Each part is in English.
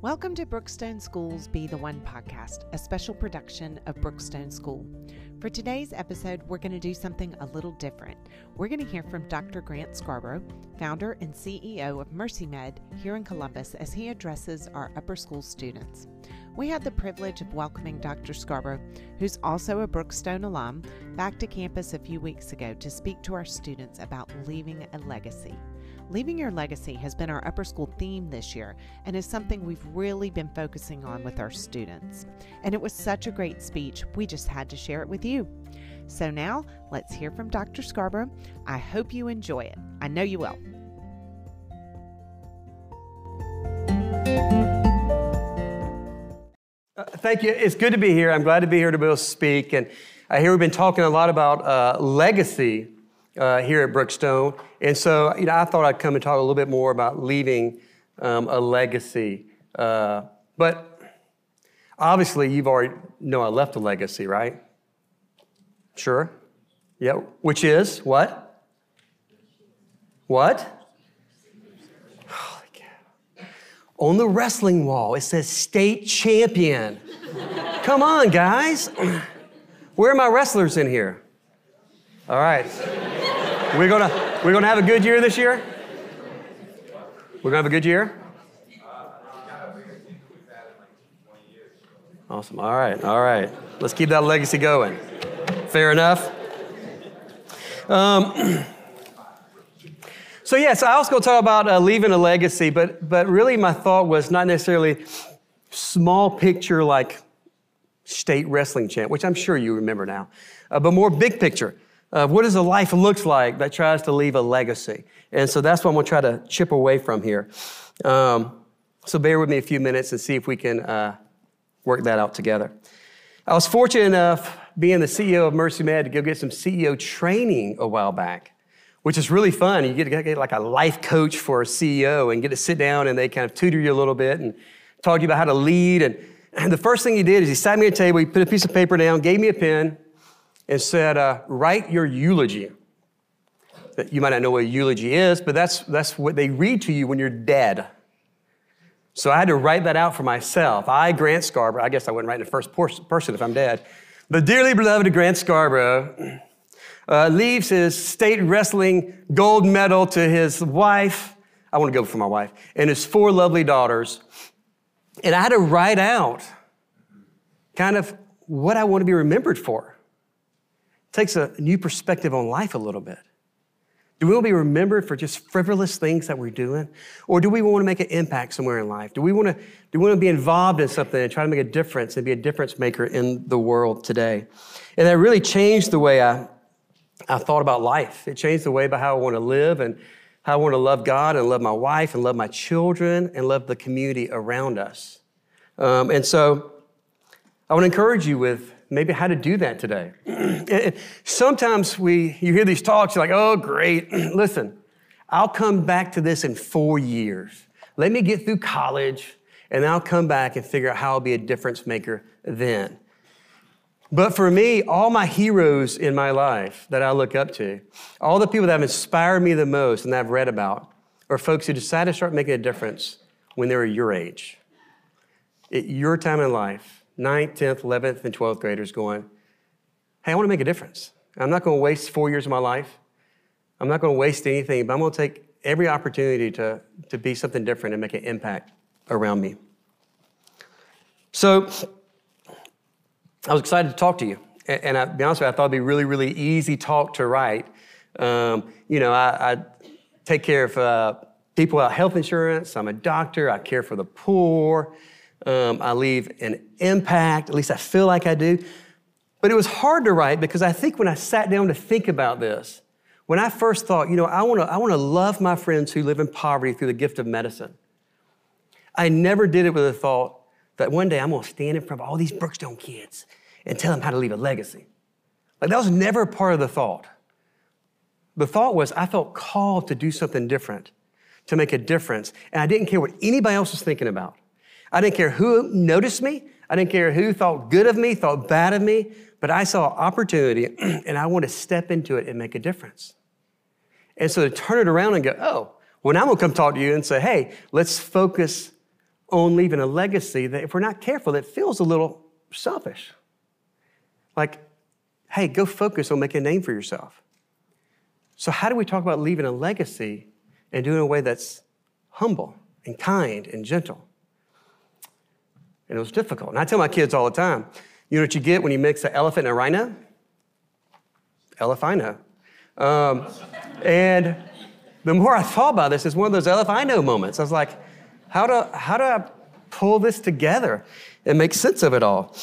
Welcome to Brookstone School's Be the One podcast, a special production of Brookstone School. For today's episode, we're going to do something a little different. We're going to hear from Dr. Grant Scarborough, founder and CEO of MercyMed here in Columbus, as he addresses our upper school students. We had the privilege of welcoming Dr. Scarborough, who's also a Brookstone alum, back to campus a few weeks ago to speak to our students about leaving a legacy. Leaving Your Legacy has been our upper school theme this year and is something we've really been focusing on with our students. And it was such a great speech, we just had to share it with you. So now, let's hear from Dr. Scarborough. I hope you enjoy it. I know you will. Uh, thank you. It's good to be here. I'm glad to be here to be able to speak. And I hear we've been talking a lot about uh, legacy uh, here at Brookstone. And so, you know, I thought I'd come and talk a little bit more about leaving um, a legacy. Uh, but obviously, you've already know I left a legacy, right? Sure. Yeah. Which is what? What? On the wrestling wall, it says state champion. Come on, guys. Where are my wrestlers in here? All right. We're gonna we're gonna have a good year this year. We're gonna have a good year. Awesome. All right. All right. Let's keep that legacy going. Fair enough. Um, so yes, I was going to talk about uh, leaving a legacy, but but really my thought was not necessarily small picture like state wrestling champ, which I'm sure you remember now, uh, but more big picture of what does a life looks like that tries to leave a legacy. And so that's what I'm going to try to chip away from here. Um, so bear with me a few minutes and see if we can uh, work that out together. I was fortunate enough, being the CEO of MercyMed, to go get some CEO training a while back, which is really fun. You get to get like a life coach for a CEO and get to sit down and they kind of tutor you a little bit and talk to you about how to lead. And, and the first thing he did is he sat me at a table, he put a piece of paper down, gave me a pen, and said, uh, Write your eulogy. You might not know what a eulogy is, but that's, that's what they read to you when you're dead. So I had to write that out for myself. I, Grant Scarborough, I guess I wouldn't write in the first person if I'm dead. But dearly beloved Grant Scarborough uh, leaves his state wrestling gold medal to his wife. I want to go for my wife and his four lovely daughters. And I had to write out kind of what I want to be remembered for takes a new perspective on life a little bit. Do we want to be remembered for just frivolous things that we're doing? Or do we want to make an impact somewhere in life? Do we want to, do we want to be involved in something and try to make a difference and be a difference maker in the world today? And that really changed the way I, I thought about life. It changed the way about how I want to live and how I want to love God and love my wife and love my children and love the community around us. Um, and so I want to encourage you with maybe how to do that today. Sometimes we, you hear these talks, you're like, oh, great. Listen, I'll come back to this in four years. Let me get through college, and I'll come back and figure out how I'll be a difference maker then. But for me, all my heroes in my life that I look up to, all the people that have inspired me the most and that I've read about, are folks who decided to start making a difference when they were your age. At your time in life, 9th, 10th, 11th, and 12th graders going, hey, I want to make a difference. I'm not going to waste four years of my life. I'm not going to waste anything, but I'm going to take every opportunity to, to be something different and make an impact around me. So I was excited to talk to you. And, and I'll be honest with you, I thought it'd be really, really easy talk to write. Um, you know, I, I, take care of uh, people without health insurance. I'm a doctor. I care for the poor. Um, I leave an impact, at least I feel like I do. But it was hard to write because I think when I sat down to think about this, when I first thought, you know, I wanna, I wanna love my friends who live in poverty through the gift of medicine, I never did it with the thought that one day I'm gonna stand in front of all these Brookstone kids and tell them how to leave a legacy. Like that was never part of the thought. The thought was I felt called to do something different, to make a difference, and I didn't care what anybody else was thinking about. I didn't care who noticed me. I didn't care who thought good of me, thought bad of me, but I saw opportunity and I want to step into it and make a difference. And so to turn it around and go, oh, well, now I'm to come talk to you and say, hey, let's focus on leaving a legacy that, if we're not careful, that feels a little selfish. Like, hey, go focus on making a name for yourself. So, how do we talk about leaving a legacy and doing it in a way that's humble and kind and gentle? And it was difficult. And I tell my kids all the time you know what you get when you mix an elephant and a rhino? Elephino. Um, and the more I thought about this, it's one of those Elephino moments. I was like, how do, how do I pull this together and make sense of it all?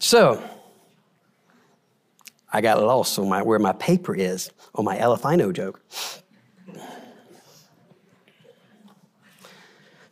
So, I got lost on my, where my paper is on my Elephino joke.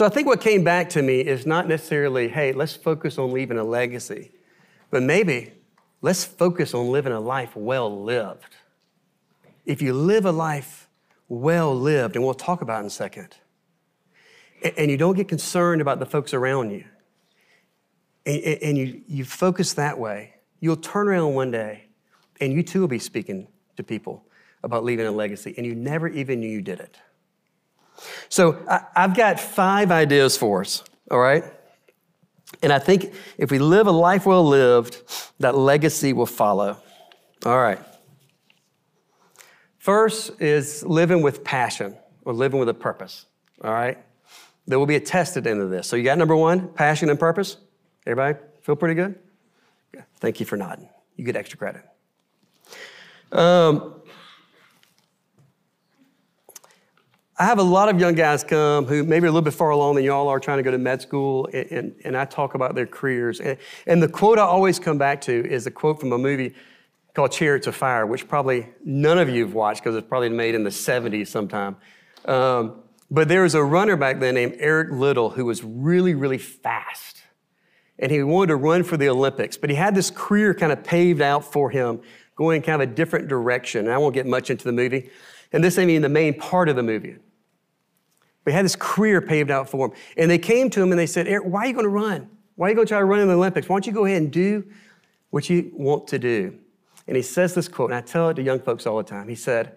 So I think what came back to me is not necessarily, hey, let's focus on leaving a legacy, but maybe let's focus on living a life well lived. If you live a life well lived, and we'll talk about in a second, and you don't get concerned about the folks around you, and you, you focus that way, you'll turn around one day and you too will be speaking to people about leaving a legacy, and you never even knew you did it. So I, have got five ideas for us, all right? And I think if we live a life well lived, that legacy will follow. All right. First is living with passion or living with a purpose, all right? There will be a test at the end of this. So you got number one, passion and purpose? Everybody feel pretty good? Thank you for nodding. You get extra credit. Um, I have a lot of young guys come who maybe a little bit far along than y'all are trying to go to med school, and, and, and I talk about their careers. And, and, the quote I always come back to is a quote from a movie called Chariots of Fire, which probably none of you have watched because it's probably made in the 70s sometime. Um, but there was a runner back then named Eric Liddell who was really, really fast. And he wanted to run for the Olympics, but he had this career kind of paved out for him going kind of a different direction. And I won't get much into the movie. And this ain't even the main part of the movie. He had this career paved out for him. And they came to him and they said, Eric, why are you going to run? Why are you going to try to run in the Olympics? Why don't you go ahead and do what you want to do? And he says this quote, and I tell it to young folks all the time. He said,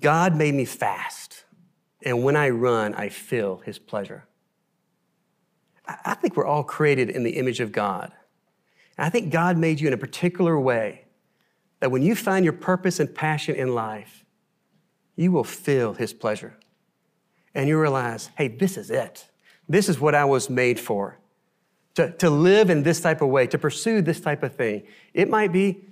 God made me fast, and when I run, I feel his pleasure. I think we're all created in the image of God. And I think God made you in a particular way that when you find your purpose and passion in life, you will feel His pleasure. And you realize, hey, this is it. This is what I was made for. To, to live in this type of way, to pursue this type of thing. It might be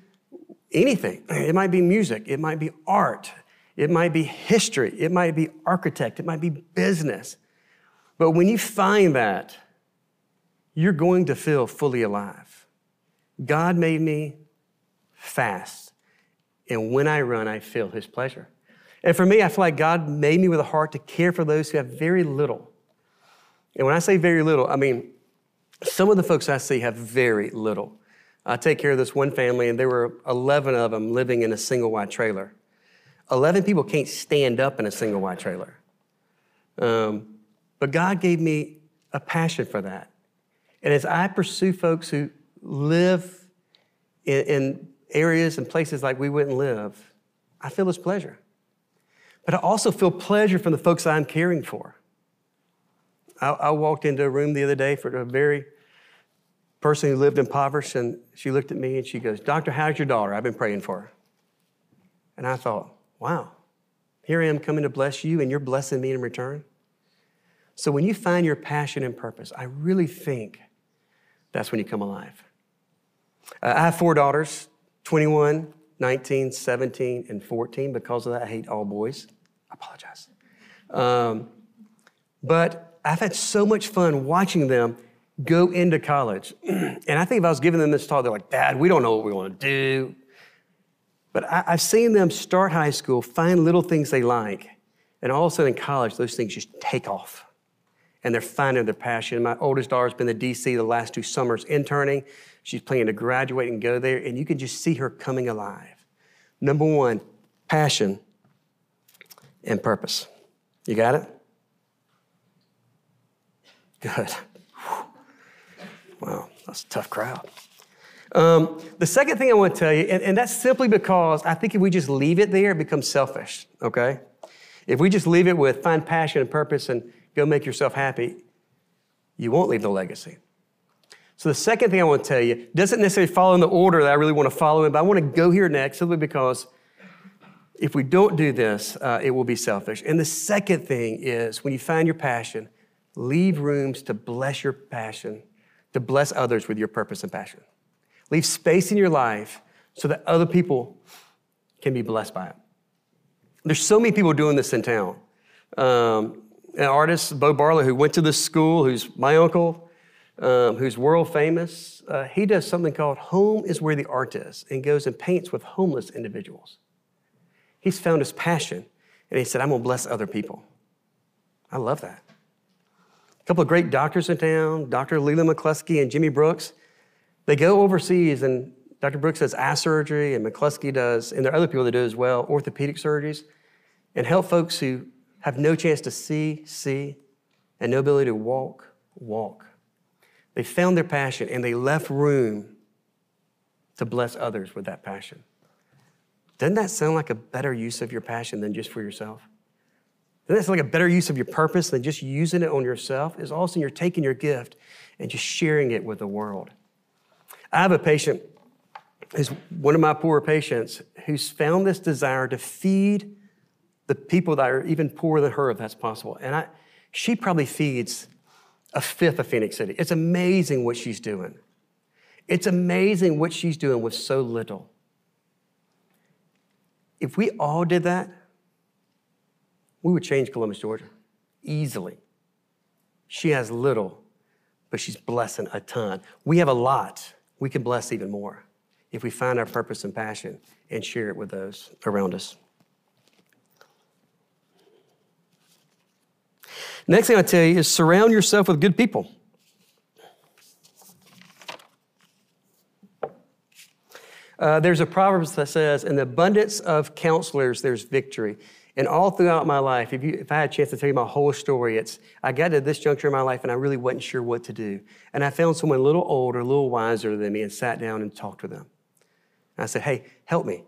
anything. It might be music. It might be art. It might be history. It might be architect. It might be business. But when you find that, you're going to feel fully alive. God made me fast. And when I run, I feel his pleasure. And for me, I feel like God made me with a heart to care for those who have very little. And when I say very little, I mean some of the folks I see have very little. I take care of this one family, and there were 11 of them living in a single wide trailer. 11 people can't stand up in a single wide trailer. Um, but God gave me a passion for that. And as I pursue folks who live in, in areas and places like we wouldn't live, I feel this pleasure. But I also feel pleasure from the folks I'm caring for. I, I walked into a room the other day for a very person who lived impoverished, and she looked at me and she goes, Doctor, how's your daughter? I've been praying for her. And I thought, wow, here I am coming to bless you, and you're blessing me in return. So when you find your passion and purpose, I really think that's when you come alive. Uh, I have four daughters. 21, 19, 17, and 14. Because of that, I hate all boys. I apologize. Um, but I've had so much fun watching them go into college. and I think if I was giving them this talk, they're like, Dad, we don't know what we want to do. But I, have seen them start high school, find little things they like, and all of a sudden in college, those things just take off. And they're finding their passion. My oldest daughter's been to DC the last two summers interning. She's planning to graduate and go there, and you can just see her coming alive. Number one, passion and purpose. You got it? Good. Wow, that's a tough crowd. Um, the second thing I want to tell you, and, and that's simply because I think if we just leave it there, it becomes selfish, okay? If we just leave it with find passion and purpose and go make yourself happy, you won't leave the legacy. So the second thing I want to tell you doesn't necessarily follow in the order that I really want to follow in, but I want to go here next simply because if we don't do this, uh, it will be selfish. And the second thing is when you find your passion, leave rooms to bless your passion, to bless others with your purpose and passion. Leave space in your life so that other people can be blessed by it. There's so many people doing this in town. Um, an artist, Bo Bartlett, who went to this school, who's my uncle, um, who's world famous, uh, he does something called Home is Where the Art Is and goes and paints with homeless individuals. He's found his passion and he said, I'm going to bless other people. I love that. A couple of great doctors in town, Dr. Leland McCluskey and Jimmy Brooks. They go overseas and Dr. Brooks does eye surgery and McCluskey does, and there are other people that do as well, orthopedic surgeries, and help folks who have no chance to see, see, and no ability to walk, walk. They found their passion and they left room to bless others with that passion. Doesn't that sound like a better use of your passion than just for yourself? Doesn't that sound like a better use of your purpose than just using it on yourself? Is also you're taking your gift and just sharing it with the world. I have a patient who's one of my poorer patients who's found this desire to feed the people that are even poorer than her, if that's possible. And I, she probably feeds a fifth of Phenix City. It's amazing what she's doing. It's amazing what she's doing with so little. If we all did that, we would change Columbus, Georgia easily. She has little, but she's blessing a ton. We have a lot. We can bless even more if we find our purpose and passion and share it with those around us. Next thing I tell you is surround yourself with good people. Uh, there's a proverb that says, "In the abundance of counselors, there's victory." And all throughout my life, if, you, if I had a chance to tell you my whole story, it's I got to this juncture in my life and I really wasn't sure what to do. And I found someone a little older, a little wiser than me, and sat down and talked with them. And I said, "Hey, help me.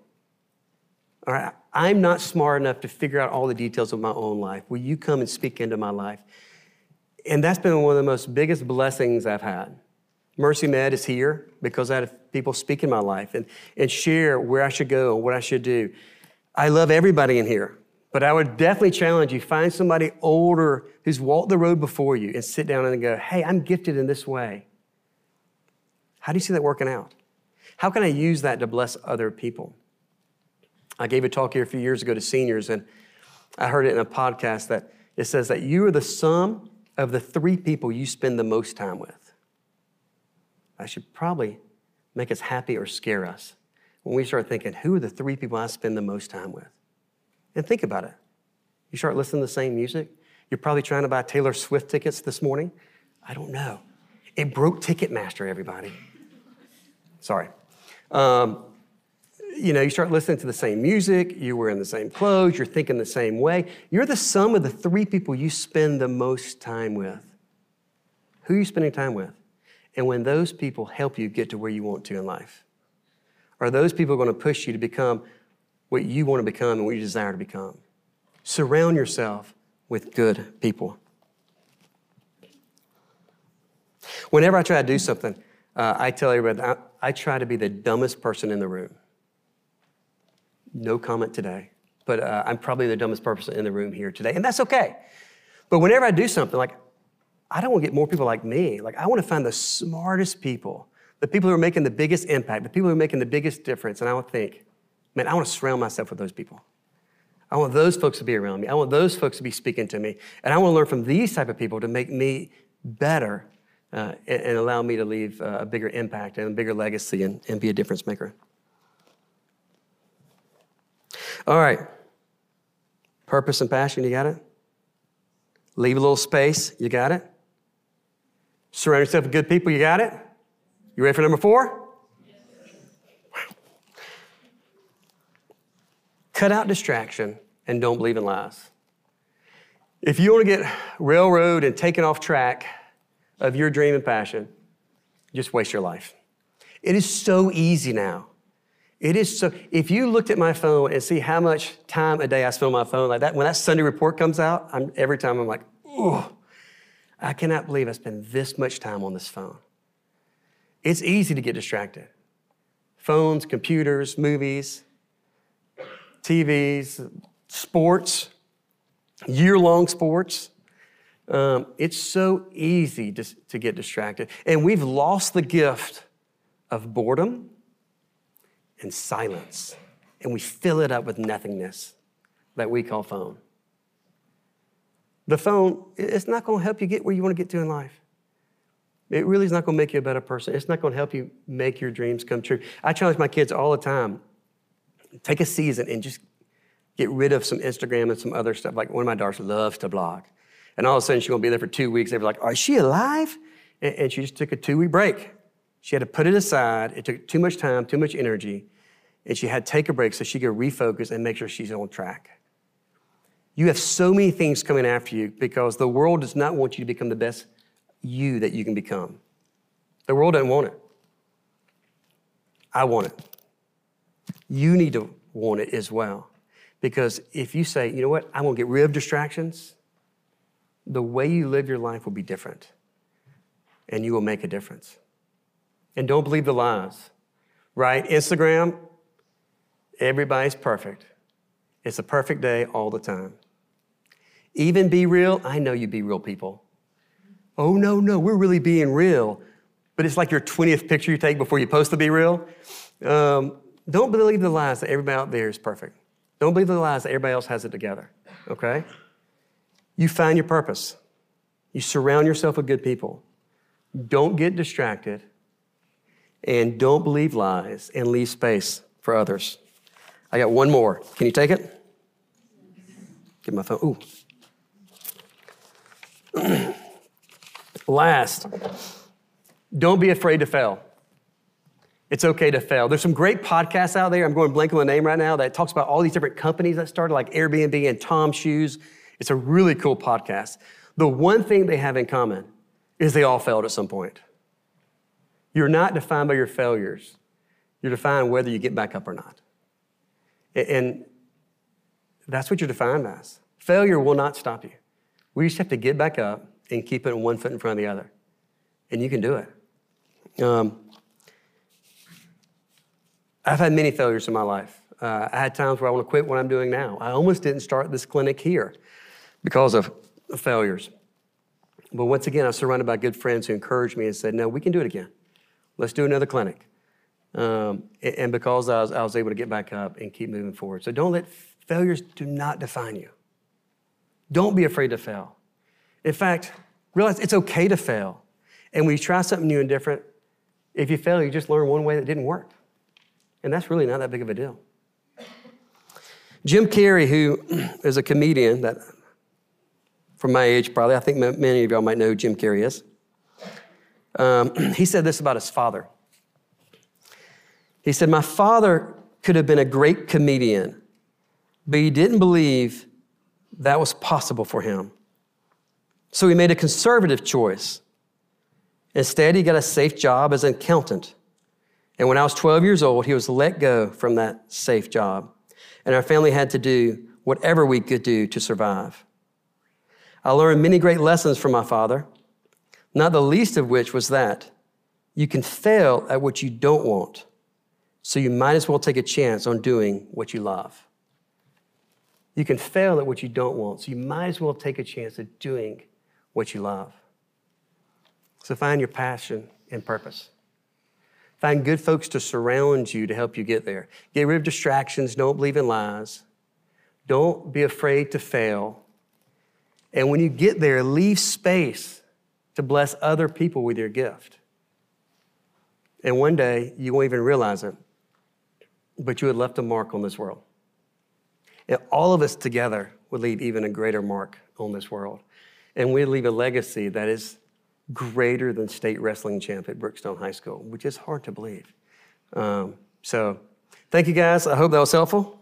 All right, I'm not smart enough to figure out all the details of my own life. Will you come and speak into my life? And that's been one of the most biggest blessings I've had. Mercy Med is here because I have people speak in my life and, and share where I should go and what I should do. I love everybody in here, but I would definitely challenge you find somebody older who's walked the road before you and sit down and go, hey, I'm gifted in this way. How do you see that working out? How can I use that to bless other people? I gave a talk here a few years ago to seniors, and I heard it in a podcast that it says that you are the sum of the three people you spend the most time with. I should probably make us happy or scare us when we start thinking, who are the three people I spend the most time with? And think about it. You start listening to the same music. You're probably trying to buy Taylor Swift tickets this morning. I don't know. It broke Ticketmaster, everybody. Sorry. Um, you know, you start listening to the same music, you're wearing the same clothes, you're thinking the same way. You're the sum of the three people you spend the most time with. Who are you spending time with? And when those people help you get to where you want to in life, are those people going to push you to become what you want to become and what you desire to become? Surround yourself with good people. Whenever I try to do something, uh, I tell everybody I, I try to be the dumbest person in the room. No comment today, but uh, I'm probably the dumbest person in the room here today, and that's okay. But whenever I do something, like, I don't want to get more people like me. Like, I want to find the smartest people, the people who are making the biggest impact, the people who are making the biggest difference. And I would think, man, I want to surround myself with those people. I want those folks to be around me. I want those folks to be speaking to me. And I want to learn from these type of people to make me better uh, and, and, allow me to leave uh, a bigger impact and a bigger legacy and, and be a difference maker. All right. Purpose and passion, you got it? Leave a little space, you got it? Surround yourself with good people, you got it? You ready for number four? Cut out distraction and don't believe in lies. If you want to get railroad and taken off track of your dream and passion, just waste your life. It is so easy now it is so, if you looked at my phone and see how much time a day I spend on my phone like that, when that Sunday report comes out, I'm, every time I'm like, oh, I cannot believe I spend this much time on this phone. It's easy to get distracted. Phones, computers, movies, TVs, sports, year long sports. Um, it's so easy to, to get distracted. And we've lost the gift of boredom and silence. And we fill it up with nothingness that we call phone. The phone, it's not going to help you get where you want to get to in life. It really is not going to make you a better person. It's not going to help you make your dreams come true. I challenge my kids all the time take a season and just get rid of some Instagram and some other stuff. Like one of my daughters loves to blog. And all of a sudden she's going to be there for two weeks. They were like, Is she alive? And she just took a two week break. She had to put it aside. It took too much time, too much energy. And she had take a break so she could refocus and make sure she's on track. You have so many things coming after you because the world does not want you to become the best you that you can become. The world doesn't want it. I want it. You need to want it as well. Because if you say, you know what, I want to get rid of distractions, the way you live your life will be different and you will make a difference. And don't believe the lies, right? Instagram, everybody's perfect. It's a perfect day all the time. Even BeReal, I know you BeReal people. Oh, no, no, we're really being real. But it's like your 20th picture you take before you post the BeReal. Um, don't believe the lies that everybody out there is perfect. Don't believe the lies that everybody else has it together, okay? You find your purpose. You surround yourself with good people. Don't get distracted. And don't believe lies and leave space for others. I got one more. Can you take it? Get my phone. Ooh. Last, don't be afraid to fail. It's okay to fail. There's some great podcasts out there. I'm going blank on the name right now that talks about all these different companies that started, like Airbnb and Tom Shoes. It's a really cool podcast. The one thing they have in common is they all failed at some point. You're not defined by your failures. You're defined whether you get back up or not. And that's what you're defined as. Failure will not stop you. We just have to get back up and keep it one foot in front of the other. And you can do it. Um, I've had many failures in my life. Uh, I had times where I want to quit what I'm doing now. I almost didn't start this clinic here because of failures. But once again, I was surrounded by good friends who encouraged me and said, No, we can do it again. Let's do another clinic. Um, and because I was, I was able to get back up and keep moving forward. So don't let failures do not define you. Don't be afraid to fail. In fact, realize it's okay to fail. And when you try something new and different, if you fail, you just learn one way that didn't work. And that's really not that big of a deal. Jim Carrey, who is a comedian that, from my age probably, I think many of y'all might know who Jim Carrey is. Um, he said this about his father. He said, My father could have been a great comedian, but he didn't believe that was possible for him. So he made a conservative choice. Instead, he got a safe job as an accountant. And when I was 12 years old, he was let go from that safe job. And our family had to do whatever we could do to survive. I learned many great lessons from my father, not the least of which was that you can fail at what you don't want, so you might as well take a chance on doing what you love. You can fail at what you don't want, so you might as well take a chance at doing what you love. So find your passion and purpose. Find good folks to surround you to help you get there. Get rid of distractions. Don't believe in lies. Don't be afraid to fail. And when you get there, leave space to bless other people with your gift. And one day, you won't even realize it, but you had left a mark on this world. And all of us together would leave even a greater mark on this world. And we leave a legacy that is greater than state wrestling champ at Brookstone High School, which is hard to believe. Um, so, thank you guys. I hope that was helpful.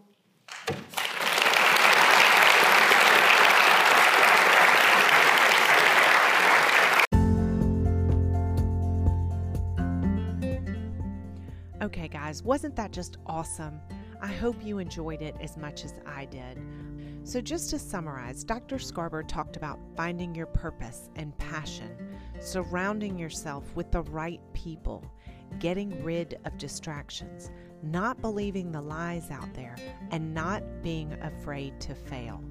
Okay, guys, wasn't that just awesome? I hope you enjoyed it as much as I did. So, just to summarize, Dr. Scarborough talked about finding your purpose and passion, surrounding yourself with the right people, getting rid of distractions, not believing the lies out there, and not being afraid to fail.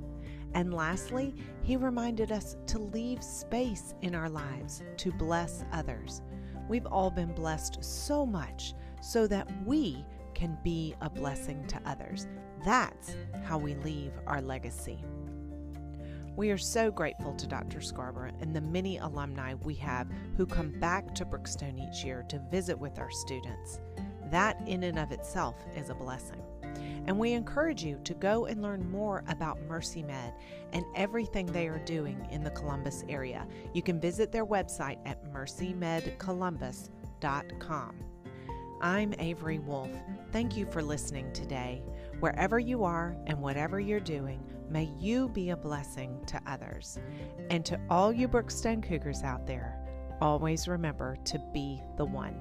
And lastly, he reminded us to leave space in our lives to bless others. We've all been blessed so much so that we can be a blessing to others. That's how we leave our legacy. We are so grateful to Dr. Scarborough and the many alumni we have who come back to Brookstone each year to visit with our students. That, in and of itself, is a blessing. And we encourage you to go and learn more about Mercy Med and everything they are doing in the Columbus area. You can visit their website at mercymedcolumbus.com. I'm Avery Wolf. Thank you for listening today. Wherever you are and whatever you're doing, may you be a blessing to others. And to all you Brookstone Cougars out there, always remember to be the one.